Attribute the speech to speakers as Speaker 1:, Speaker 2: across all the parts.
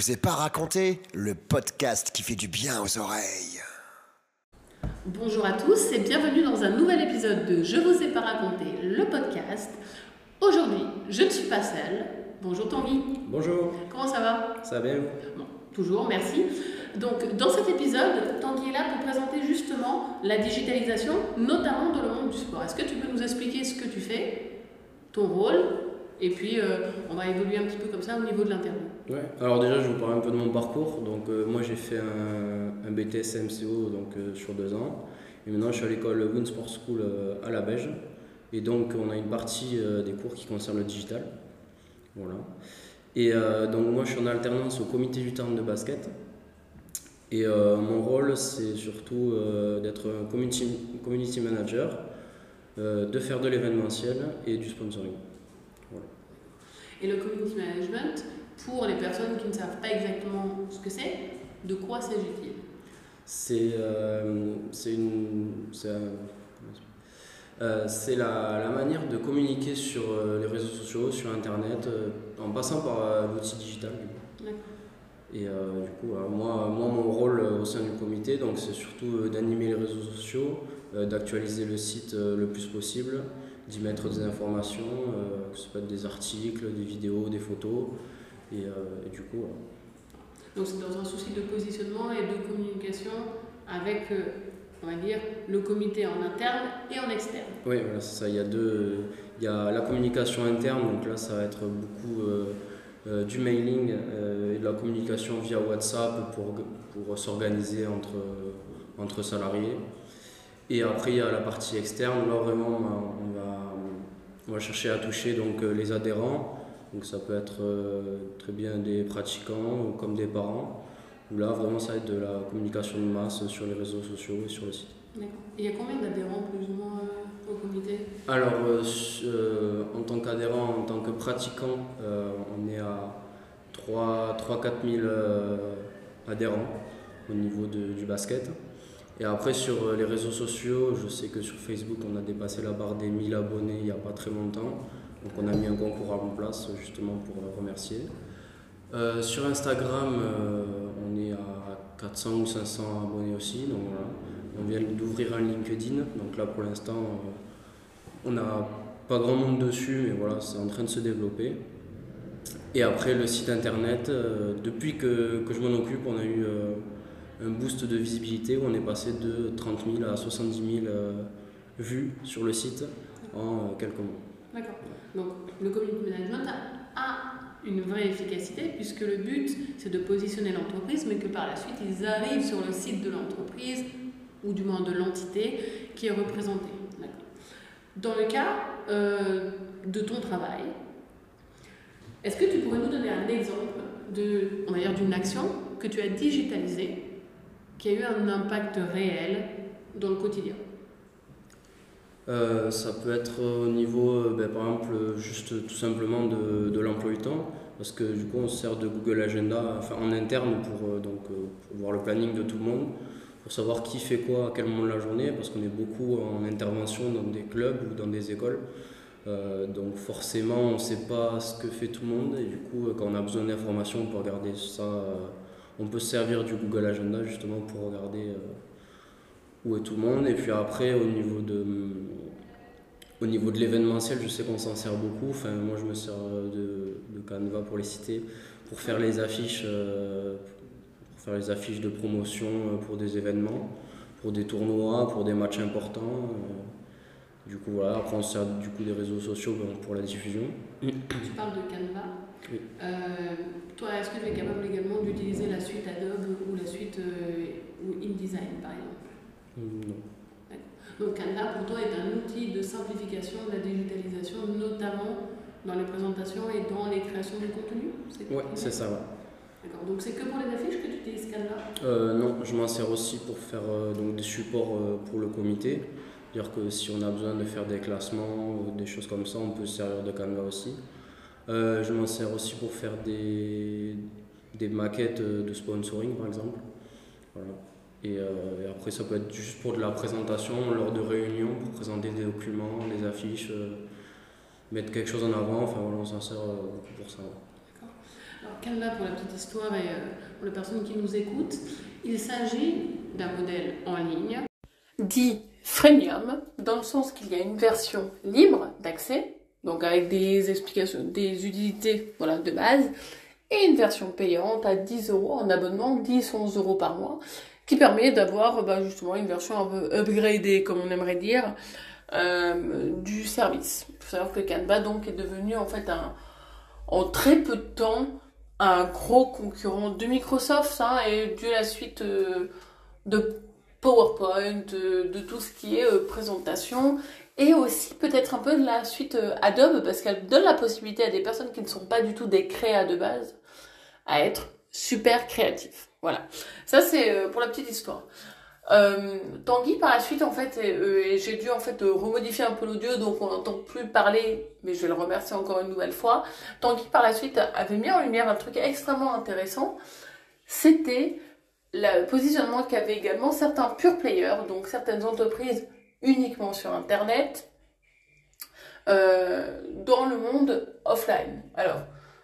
Speaker 1: vous ai pas raconté le podcast qui fait du bien aux oreilles.
Speaker 2: Bonjour à tous et bienvenue dans un nouvel épisode de Je vous ai pas raconté, le podcast. Aujourd'hui, je ne suis pas seule. Bonjour Tanguy.
Speaker 3: Bonjour,
Speaker 2: Comment ça va?
Speaker 3: Ça va bien
Speaker 2: Bon, toujours, merci. Donc, dans cet épisode, Tanguy est là pour présenter justement la digitalisation, notamment dans le monde du sport. Est-ce que tu peux nous expliquer ce que tu fais, ton rôle, et puis euh, on va évoluer un petit peu comme ça au niveau de l'interview.
Speaker 3: Ouais, alors déjà je vous parler un peu de mon parcours. Donc euh, moi j'ai fait un, BTS MCO donc, euh, sur deux ans. Et maintenant je suis à l'école Woon Sport School à la Beige. Et donc on a une partie des cours qui concerne le digital. Voilà. Et donc moi je suis en alternance au comité du terme de basket. Et mon rôle c'est surtout d'être un community, manager, de faire de l'événementiel et du sponsoring.
Speaker 2: Et le community management, pour les personnes qui ne savent pas exactement ce que c'est, de quoi s'agit-il?
Speaker 3: C'est euh, une- euh, c'est la, la manière de communiquer sur euh, les réseaux sociaux, sur Internet, en passant par l'outil digital.
Speaker 2: D'accord.
Speaker 3: Et euh, du coup, euh, moi, moi, mon rôle euh, au sein du comité, donc, c'est surtout d'animer les réseaux sociaux, d'actualiser le site le plus possible, d'y mettre des informations, euh, que ce soit des articles, des vidéos, des photos. Et, euh, et du coup.
Speaker 2: Donc c'est dans un souci de positionnement et de communication avec, euh, on va dire, le comité en interne et en externe.
Speaker 3: Oui, voilà, c'est ça. Il y a deux. Il y a la communication interne, donc là, ça va être beaucoup euh, euh, du mailing euh, et de la communication via WhatsApp pour, pour s'organiser entre, entre salariés. Et après, il y a la partie externe. Là, vraiment, on va, on va chercher à toucher donc, euh, les adhérents. Donc, ça peut être euh, très bien des pratiquants ou comme des parents. Là, vraiment, ça va être de la communication de masse sur les réseaux sociaux et sur le site.
Speaker 2: D'accord. Il y a combien d'adhérents plus ou moins euh, au comité?
Speaker 3: Alors, euh, en tant qu'adhérent, en tant que pratiquant, on est à 3-4 000 euh, adhérents au niveau de- du basket. Et après, sur euh, les réseaux sociaux, je sais que sur Facebook, on a dépassé la barre des 1000 abonnés il n'y a pas très longtemps. Donc, on a mis un concours en place justement pour remercier. Euh, sur Instagram, euh, on est à 400 ou 500 abonnés aussi. Donc. On vient d'ouvrir un LinkedIn. Donc, là, pour l'instant, on n'a pas grand monde dessus, mais voilà, c'est en train de se développer. Et après, le site internet, depuis que, que je m'en occupe, on a eu un boost de visibilité où on est passé de 30 000 à 70 000 euh, vues sur le site en euh, quelques mois.
Speaker 2: D'accord. Donc le community management a, une vraie efficacité puisque le but c'est de positionner l'entreprise mais que par la suite ils arrivent sur le site de l'entreprise ou du moins de l'entité qui est représentée. Dans le cas euh, de ton travail, est-ce que tu pourrais nous donner un exemple d'une action que tu as digitalisée qui a eu un impact réel dans le quotidien
Speaker 3: Euh, ça peut être au niveau, euh, ben, par exemple, juste tout simplement de, l'emploi du temps, parce que du coup, on se sert de Google Agenda en interne pour, euh, donc, voir le planning de tout le monde, pour savoir qui fait quoi à quel moment de la journée, parce qu'on est beaucoup en intervention dans des clubs ou dans des écoles. Donc forcément, on ne sait pas ce que fait tout le monde, et du coup, quand on a besoin d'informations, on peut regarder ça, on peut se servir du Google Agenda justement pour regarder euh, où est tout le monde. Et puis après, au niveau de, au niveau de l'événementiel, je sais qu'on s'en sert beaucoup. Enfin, moi, je me sers de, Canva pour les citer, pour faire les affiches, euh, pour faire les affiches de promotion euh, pour des événements, pour des tournois, pour des matchs importants. Du coup, voilà. Après, on se sert du coup des réseaux sociaux bon, pour la diffusion.
Speaker 2: Tu parles de Canva?
Speaker 3: Oui.
Speaker 2: Euh, toi, est-ce que tu es capable également d'utiliser la suite Adobe ou la suite euh, ou InDesign par exemple?
Speaker 3: Non.
Speaker 2: Donc Canva pour toi est un outil de simplification de la digitalisation, notamment dans les présentations et dans les créations de contenu?
Speaker 3: Ouais, c'est ça. Ouais.
Speaker 2: D'accord. Donc c'est que pour les affiches que tu utilises Canva?
Speaker 3: Euh, non, je m'en sers aussi pour faire euh, donc des supports euh, pour le comité. C'est-à-dire que si on a besoin de faire des classements ou des choses comme ça, on peut se servir de Canva aussi. Euh, je m'en sers aussi pour faire des, des maquettes euh, de sponsoring par exemple. Voilà. Et, euh, et après, ça peut être juste pour de la présentation lors de réunions, pour présenter des documents, des affiches, mettre quelque chose en avant. Enfin voilà, on s'en sert beaucoup pour ça. ouais.
Speaker 2: Alors, Canva, pour la petite histoire et pour les personnes qui nous écoutent, il s'agit d'un modèle en ligne dit freemium, dans le sens qu'il y a une version libre d'accès, donc avec des explications, des utilités voilà, de base, et une version payante à 10 euros en abonnement, 10-11 euros par mois, qui permet d'avoir bah, justement une version un peu upgradée, comme on aimerait dire, euh, du service. Il faut savoir que Canva donc est devenu en fait un, en très peu de temps un gros concurrent de Microsoft hein, et de la suite euh, de PowerPoint, de, tout ce qui est euh, présentation et aussi peut-être un peu de la suite Adobe parce qu'elle donne la possibilité à des personnes qui ne sont pas du tout des créas de base à être super créatifs. Voilà, ça c'est pour la petite histoire. Euh, Tanguy par la suite en fait euh, j'ai dû en fait euh, remodifier un peu l'audio donc on n'entend plus parler mais je vais le remercier encore une nouvelle fois. Tanguy par la suite avait mis en lumière un truc extrêmement intéressant, c'était le positionnement qu'avaient également certains pure players, donc certaines entreprises uniquement sur internet dans le monde offline. Alors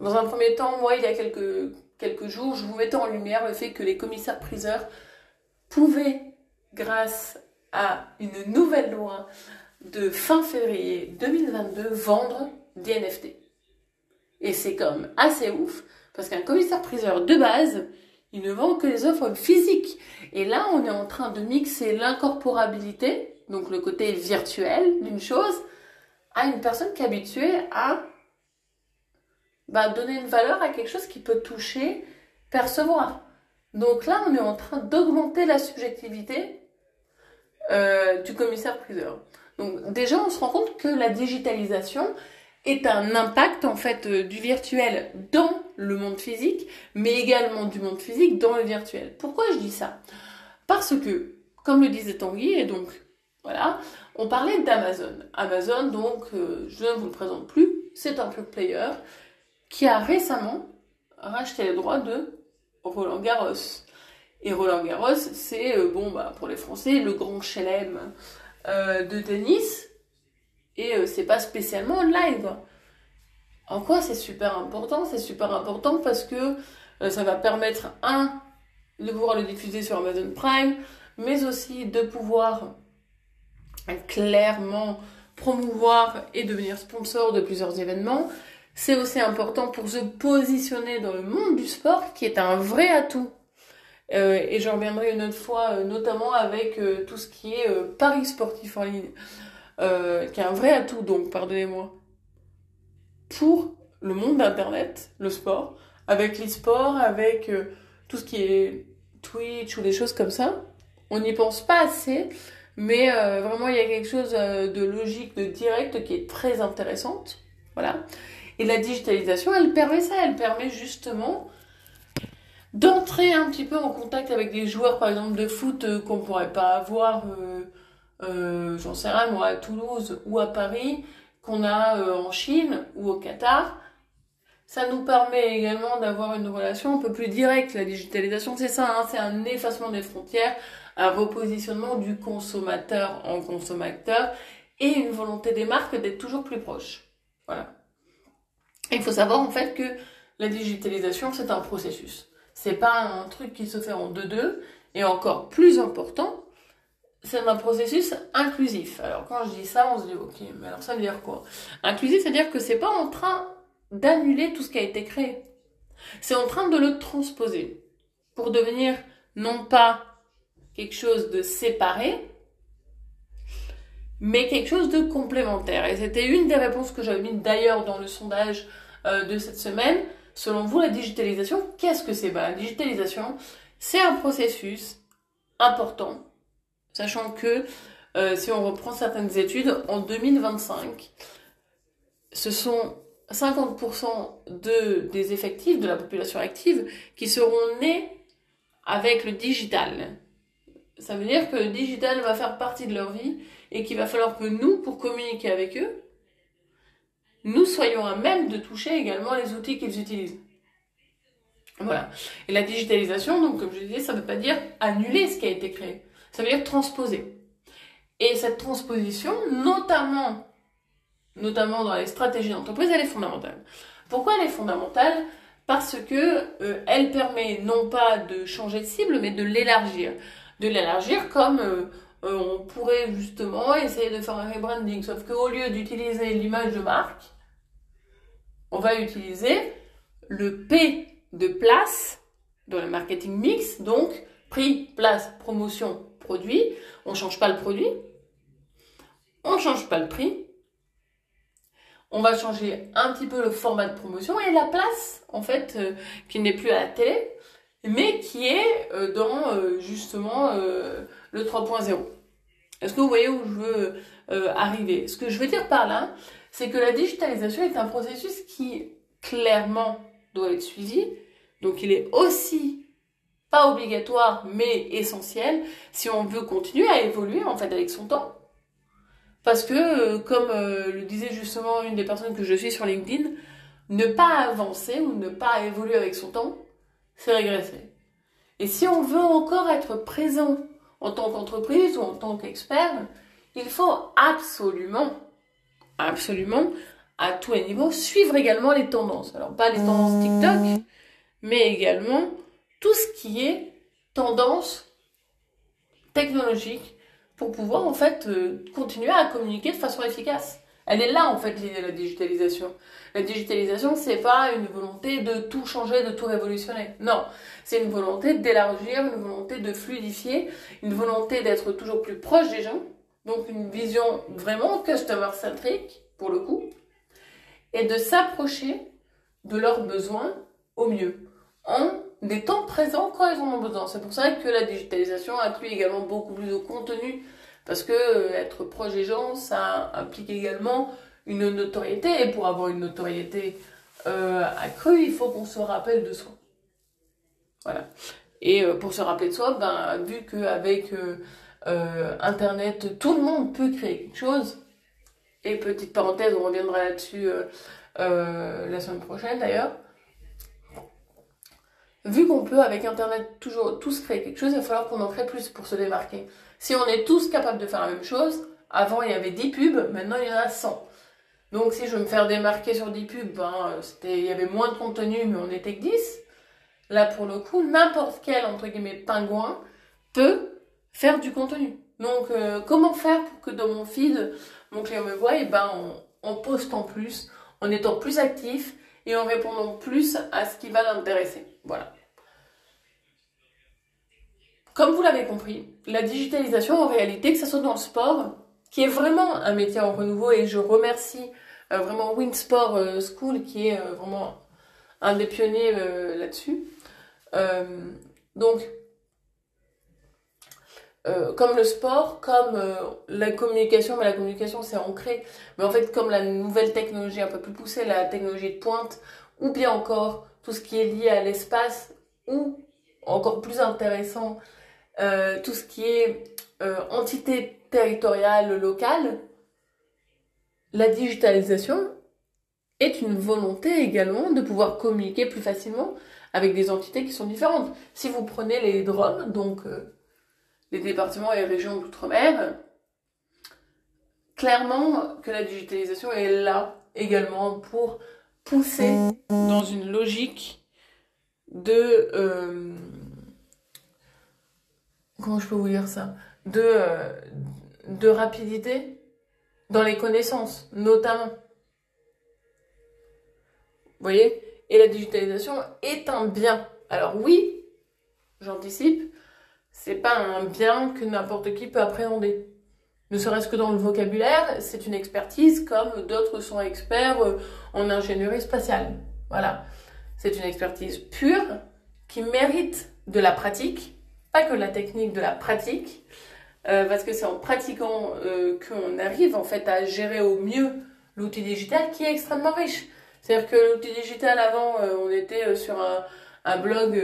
Speaker 2: dans un premier temps moi il y a quelques quelques jours je vous mettais en lumière le fait que les commissaires priseurs pouvaient grâce à une nouvelle loi de fin février 2022, vendre des NFT. Et c'est comme assez ouf, parce qu'un commissaire-priseur de base, il ne vend que les offres physiques. Et là, on est en train de mixer l'incorporabilité, donc le côté virtuel d'une chose, à une personne qui est habituée à bah, donner une valeur à quelque chose qui peut toucher, percevoir. Donc là, on est en train d'augmenter la subjectivité euh, du commissaire-priseur. Donc déjà, on se rend compte que la digitalisation est un impact en fait euh, du virtuel dans le monde physique, mais également du monde physique dans le virtuel. Pourquoi je dis ça? Parce que, comme le disait Tanguy, et donc voilà, on parlait d'Amazon. Amazon, donc, euh, je ne vous le présente plus, c'est un pure player qui a récemment racheté les droits de Roland Garros. Et Roland Garros, c'est, euh, bon, bah, pour les Français, le grand chelem euh, de tennis. Et c'est pas spécialement live. En quoi c'est super important? C'est super important parce que ça va permettre, un, de pouvoir le diffuser sur Amazon Prime, mais aussi de pouvoir clairement promouvoir et devenir sponsor de plusieurs événements. C'est aussi important pour se positionner dans le monde du sport qui est un vrai atout euh, et j'en reviendrai une autre fois, euh, notamment avec euh, tout ce qui est paris sportif en ligne, qui est un vrai atout, donc, pardonnez-moi, pour le monde d'Internet, le sport, avec l'e-sport, avec tout ce qui est Twitch ou des choses comme ça. On n'y pense pas assez, mais vraiment, il y a quelque chose de logique, de direct qui est très intéressante. Voilà. Et la digitalisation, elle permet ça, elle permet justement d'entrer un petit peu en contact avec des joueurs, par exemple, de foot euh, qu'on pourrait pas avoir, euh, euh, j'en sais rien, moi, à Toulouse ou à Paris, qu'on a en Chine ou au Qatar. Ça nous permet également d'avoir une relation un peu plus directe. La digitalisation, c'est ça, hein, c'est un effacement des frontières, un repositionnement du consommateur en consommateur et une volonté des marques d'être toujours plus proches. Voilà. Il faut savoir en fait que la digitalisation, c'est un processus. C'est pas un truc qui se fait en deux-deux. Et encore plus important, c'est un processus inclusif. Alors quand je dis ça, on se dit ok, mais alors ça veut dire quoi? Inclusif, c'est-à-dire que c'est pas en train d'annuler tout ce qui a été créé. C'est en train de le transposer pour devenir non pas quelque chose de séparé, mais quelque chose de complémentaire. Et c'était une des réponses que j'avais mis d'ailleurs dans le sondage euh, de cette semaine. Selon vous, la digitalisation, qu'est-ce que c'est? Ben, La digitalisation, c'est un processus important, sachant que euh, si on reprend certaines études, en 2025, ce sont 50% de, des effectifs de la population active qui seront nés avec le digital. Ça veut dire que le digital va faire partie de leur vie et qu'il va falloir que nous, pour communiquer avec eux, nous soyons à même de toucher également les outils qu'ils utilisent. Voilà. Et la digitalisation, donc, comme je disais, ça ne veut pas dire annuler ce qui a été créé. Ça veut dire transposer. Et cette transposition, notamment, notamment dans les stratégies d'entreprise, elle est fondamentale. Pourquoi elle est fondamentale? Parce que euh, elle permet non pas de changer de cible, mais de l'élargir. De l'élargir comme euh, euh, on pourrait justement essayer de faire un rebranding, sauf qu'au lieu d'utiliser l'image de marque, on va utiliser le P de place dans le marketing mix, donc prix, place, promotion, produit. On ne change pas le produit, on ne change pas le prix, on va changer un petit peu le format de promotion et la place, en fait, euh, qui n'est plus à la télé, mais qui est euh, dans euh, justement le 3.0. Est-ce que vous voyez où je veux arriver? Ce que je veux dire par là, c'est que la digitalisation est un processus qui clairement doit être suivi. Donc il est aussi pas obligatoire mais essentiel si on veut continuer à évoluer en fait avec son temps. Parce que, euh, comme euh, le disait justement une des personnes que je suis sur LinkedIn, ne pas avancer ou ne pas évoluer avec son temps, c'est régresser. Et si on veut encore être présent en tant qu'entreprise ou en tant qu'expert, il faut absolument, absolument, à tous les niveaux, suivre également les tendances. Alors pas les tendances TikTok, mais également tout ce qui est tendance technologique pour pouvoir en fait euh, continuer à communiquer de façon efficace. Elle est là en fait l'idée de la digitalisation. La digitalisation c'est pas une volonté de tout changer, de tout révolutionner. Non, c'est une volonté d'élargir, une volonté de fluidifier, une volonté d'être toujours plus proche des gens. Donc une vision vraiment customer centric pour le coup et de s'approcher de leurs besoins au mieux en étant présents quand ils en ont besoin. C'est pour ça que la digitalisation inclut également beaucoup plus de contenu, parce que euh, être proche des gens, ça implique également une notoriété, et pour avoir une notoriété euh, accrue, il faut qu'on se rappelle de soi. Voilà. Et euh, pour se rappeler de soi, ben, vu qu'avec Internet, tout le monde peut créer quelque chose, et petite parenthèse, on reviendra là-dessus la semaine prochaine d'ailleurs, vu qu'on peut avec Internet toujours tous créer quelque chose, il va falloir qu'on en crée plus pour se démarquer. Si on est tous capables de faire la même chose, avant il y avait 10 pubs, maintenant il y en a 100. Donc si je veux me faire démarquer sur 10 pubs, ben, il y avait moins de contenu, mais on n'était que 10. Là pour le coup, n'importe quel entre guillemets pingouin peut faire du contenu. Donc euh, comment faire pour que dans mon feed, mon client me voit, et ben en, en postant plus, en étant plus actif et en répondant plus à ce qui va l'intéresser. Voilà. Comme vous l'avez compris, la digitalisation en réalité, que ce soit dans le sport, qui est vraiment un métier en renouveau, et je remercie euh, vraiment Winsport euh, School qui est euh, vraiment un des pionniers là-dessus. donc, comme le sport, comme la communication, mais la communication c'est ancré, mais en fait comme la nouvelle technologie un peu plus poussée, la technologie de pointe, ou bien encore tout ce qui est lié à l'espace, ou encore plus intéressant, euh, tout ce qui est euh, entité territoriale locale, la digitalisation est une volonté également de pouvoir communiquer plus facilement avec des entités qui sont différentes. Si vous prenez les DROM, donc euh, les départements et régions d'outre-mer, clairement que la digitalisation est là également pour pousser dans une logique de comment je peux vous dire ça? De, euh, de rapidité dans les connaissances, notamment. Vous voyez? Et la digitalisation est un bien. Alors oui, j'anticipe, c'est pas un bien que n'importe qui peut appréhender. Ne serait-ce que dans le vocabulaire, c'est une expertise comme d'autres sont experts euh, en ingénierie spatiale. Voilà. C'est une expertise pure qui mérite de la pratique que la technique, de la pratique, euh, parce que c'est en pratiquant euh, qu'on arrive en fait à gérer au mieux l'outil digital qui est extrêmement riche. C'est-à-dire que l'outil digital avant, euh, on était sur un, blog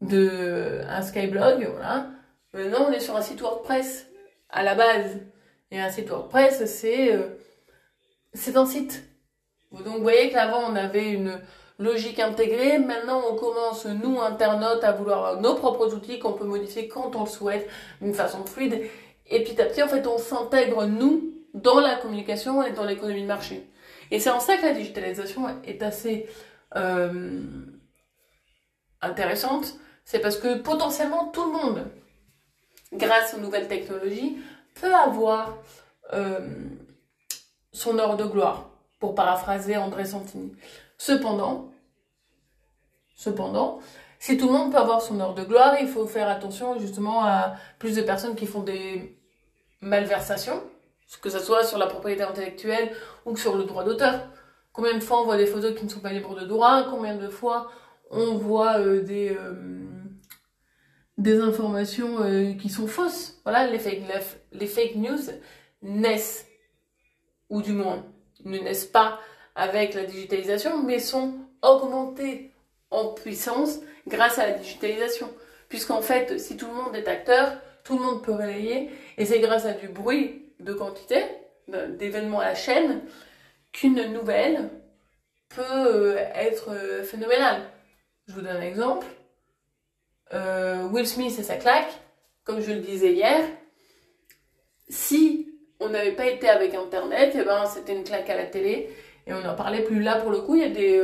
Speaker 2: de un Skyblog, voilà. Maintenant, on est sur un site WordPress à la base. Et un site WordPress, c'est c'est un site. Donc vous voyez qu'avant on avait une logique intégrée. Maintenant, on commence, nous, internautes, à vouloir nos propres outils qu'on peut modifier quand on le souhaite, d'une façon fluide. Et petit à petit, en fait, on s'intègre, nous, dans la communication et dans l'économie de marché. Et c'est en ça que la digitalisation est assez euh, intéressante, c'est parce que potentiellement tout le monde, grâce aux nouvelles technologies, peut avoir euh, son heure de gloire, pour paraphraser André Santini. Cependant, cependant, si tout le monde peut avoir son heure de gloire, il faut faire attention justement à plus de personnes qui font des malversations, que ce soit sur la propriété intellectuelle ou sur le droit d'auteur. Combien de fois on voit des photos qui ne sont pas libres de droit Combien de fois on voit euh, des, euh, des informations euh, qui sont fausses Voilà, les fake news naissent, ou du moins ne naissent pas avec la digitalisation, mais sont augmentées en puissance grâce à la digitalisation. Puisqu'en fait, si tout le monde est acteur, tout le monde peut relayer, et c'est grâce à du bruit de quantité, d'événements à la chaîne, qu'une nouvelle peut euh, être euh, phénoménale. Je vous donne un exemple. Euh, Will Smith et sa claque, comme je le disais hier, si on n'avait pas été avec Internet, et eh ben, c'était une claque à la télé, et on n'en parlait plus là pour le coup, il y a des,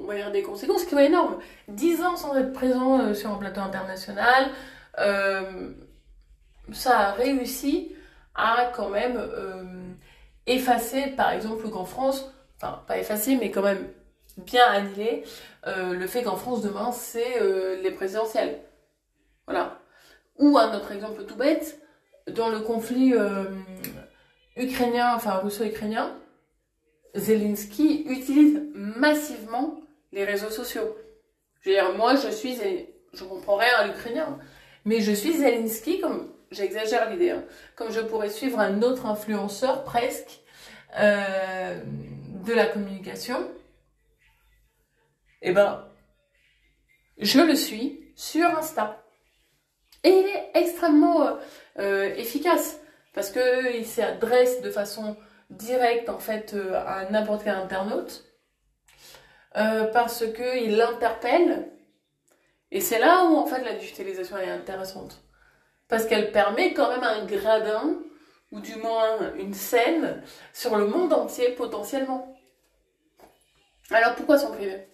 Speaker 2: on va dire des conséquences qui sont énormes. Dix ans sans être présent sur un plateau international, ça a réussi à quand même effacer, par exemple, qu'en France, enfin pas effacer, mais quand même bien annihiler euh, le fait qu'en France demain c'est euh, les présidentielles. Voilà. Ou un autre exemple tout bête, dans le conflit euh, ukrainien, enfin russo-ukrainien, Zelensky utilise massivement les réseaux sociaux. Je veux dire, moi je suis, je comprends rien à l'ukrainien, mais je suis Zelensky comme, j'exagère l'idée, hein, comme je pourrais suivre un autre influenceur presque euh, de la communication, eh ben, je le suis sur Insta. Et il est extrêmement euh, efficace parce qu'il s'adresse de façon directe en fait à n'importe quel internaute parce qu'il l'interpelle et c'est là où en fait la digitalisation est intéressante parce qu'elle permet quand même un gradin ou du moins une scène, sur le monde entier potentiellement. Alors pourquoi s'en priver?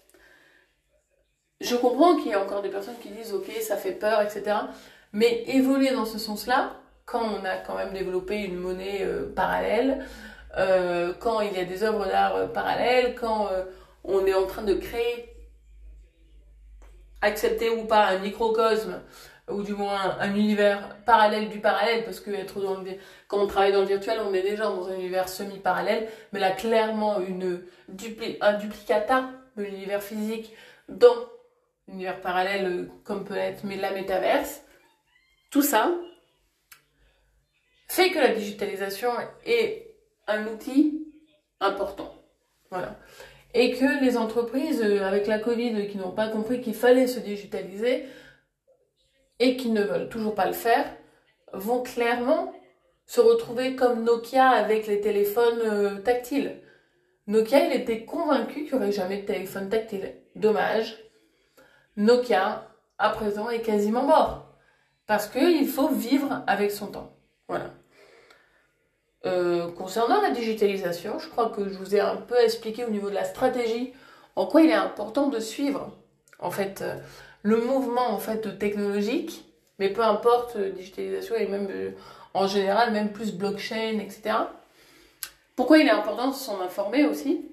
Speaker 2: Je comprends qu'il y a encore des personnes qui disent ok ça fait peur, etc. Mais évoluer dans ce sens-là, quand on a quand même développé une monnaie euh, parallèle, euh, quand il y a des œuvres d'art euh, parallèles, quand on est en train de créer, accepter ou pas un microcosme ou du moins un univers parallèle du parallèle, parce que dans le, quand on travaille dans le virtuel, on est déjà dans un univers semi-parallèle, mais là clairement une un duplicata de l'univers physique dans l'univers parallèle comme peut être mais la métaverse. Tout ça fait que la digitalisation est un outil important. Voilà. Et que les entreprises, euh, avec la Covid, qui n'ont pas compris qu'il fallait se digitaliser, et qui ne veulent toujours pas le faire vont clairement se retrouver comme Nokia avec les téléphones euh, tactiles. Nokia, il était convaincu qu'il n'y aurait jamais de téléphone tactile. Dommage. Nokia, à présent, est quasiment mort. Parce qu'il faut vivre avec son temps. Voilà. Euh, concernant la digitalisation, je crois que je vous ai un peu expliqué au niveau de la stratégie en quoi il est important de suivre. En fait, euh, le mouvement en fait technologique, mais peu importe, euh, digitalisation et même en général, même plus blockchain, etc. Pourquoi il est important de s'en informer aussi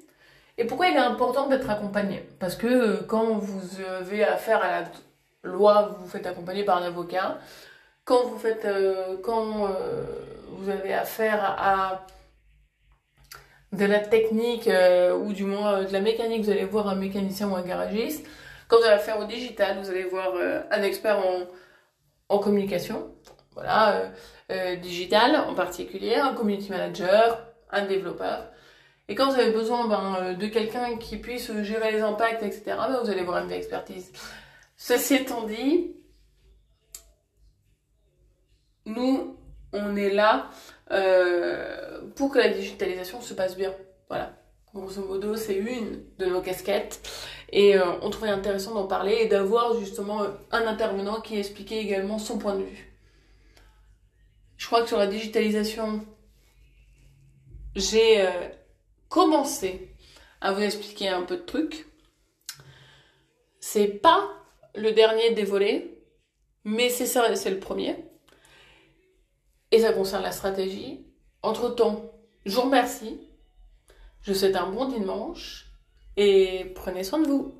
Speaker 2: et pourquoi il est important d'être accompagné? Parce que quand vous avez affaire à la loi, vous vous faites accompagner par un avocat. Quand vous faites, quand vous avez affaire à de la technique ou du moins de la mécanique, vous allez voir un mécanicien ou un garagiste. Quand vous avez affaire au digital, vous allez voir euh, un expert en, communication, voilà, euh, euh, digital en particulier, un community manager, un développeur. Et quand vous avez besoin ben, de quelqu'un qui puisse gérer les impacts, etc., ben, vous allez voir une expertise. Ceci étant dit, nous, on est là pour que la digitalisation se passe bien. Voilà. Grosso modo, c'est une de nos casquettes. Et euh, on trouvait intéressant d'en parler et d'avoir justement un intervenant qui expliquait également son point de vue. Je crois que sur la digitalisation, j'ai euh, commencé à vous expliquer un peu de trucs. C'est pas le dernier des volets, mais c'est le premier. Et ça concerne la stratégie. Entre-temps, je vous remercie. Je vous souhaite un bon dimanche et prenez soin de vous.